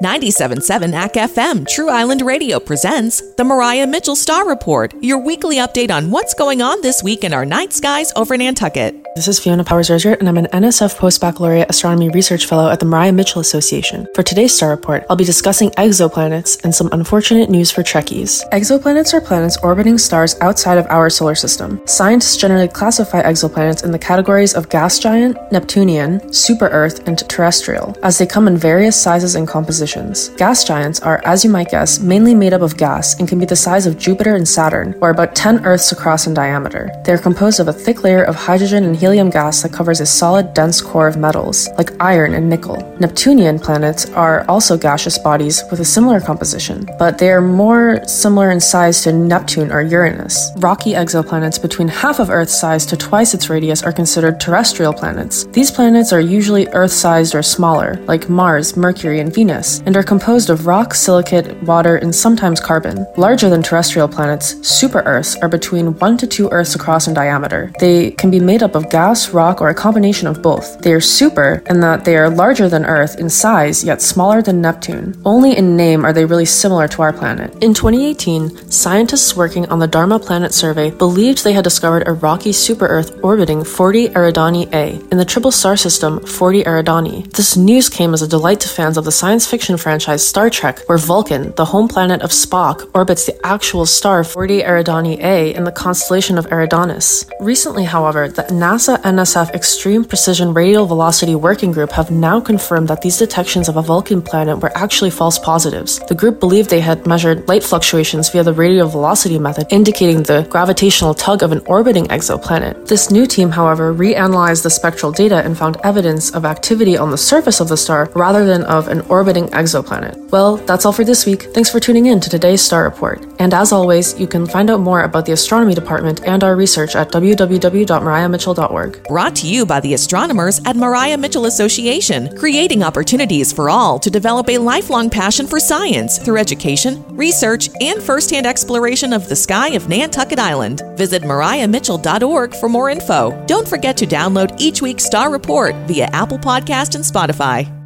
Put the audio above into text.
97.7 ACK FM True Island Radio presents the Maria Mitchell Star Report, your weekly update on what's going on this week in our night skies over Nantucket. This is Fiona Powers Ozyurt, and I'm an NSF Post Baccalaureate Astronomy Research Fellow at the Maria Mitchell Association. For today's Star Report, I'll be discussing exoplanets and some unfortunate news for Trekkies. Exoplanets are planets orbiting stars outside of our solar system. Scientists generally classify exoplanets in the categories of gas giant, Neptunian, super Earth, and terrestrial, as they come in various sizes and compositions. Gas giants are, as you might guess, mainly made up of gas and can be the size of Jupiter and Saturn, or about 10 Earths across in diameter. They are composed of a thick layer of hydrogen and helium gas that covers a solid, dense core of metals, like iron and nickel. Neptunian planets are also gaseous bodies with a similar composition, but they are more similar in size to Neptune or Uranus. Rocky exoplanets between half of Earth's size to twice its radius are considered terrestrial planets. These planets are usually Earth sized or smaller, like Mars, Mercury, and Venus, and are composed of rock, silicate, water, and sometimes carbon. Larger than terrestrial planets, super Earths are between 1 to 2 Earths across in diameter. They can be made up of gas, rock, or a combination of both. They are super in that they are larger than Earth in size, yet smaller than Neptune. Only in name are they really similar to our planet. In 2018, scientists working on the Dharma Planet Survey believed they had discovered a rocky super Earth orbiting 40 Eridani A in the triple star system 40 Eridani. This news came as a delight to fans of the science fiction franchise Star Trek, where Vulcan, the home planet of Spock, orbits the actual star 40 Eridani A in the constellation of Eridanus. Recently, however, the NASA NSF Extreme Precision Radial Velocity Working Group have now confirmed that these detections of a Vulcan planet were actually false positives. The group believed they had measured light fluctuations via the radial velocity method, indicating the gravitational tug of an orbiting exoplanet. This new team, however, reanalyzed the spectral data and found evidence of activity on the surface of the star rather than of an orbiting exoplanet. Well, that's all for this week. Thanks for tuning in to today's Star Report. And as always, you can find out more about the astronomy department and our research at www.mariamitchell.org. Brought to you by the astronomers at Maria Mitchell Association, creating opportunities for all to develop a lifelong passion for science through education, research, and firsthand exploration of the sky of Nantucket Island. Visit mariamitchell.org for more info. Don't forget to download each week's Star Report via Apple Podcast and Spotify.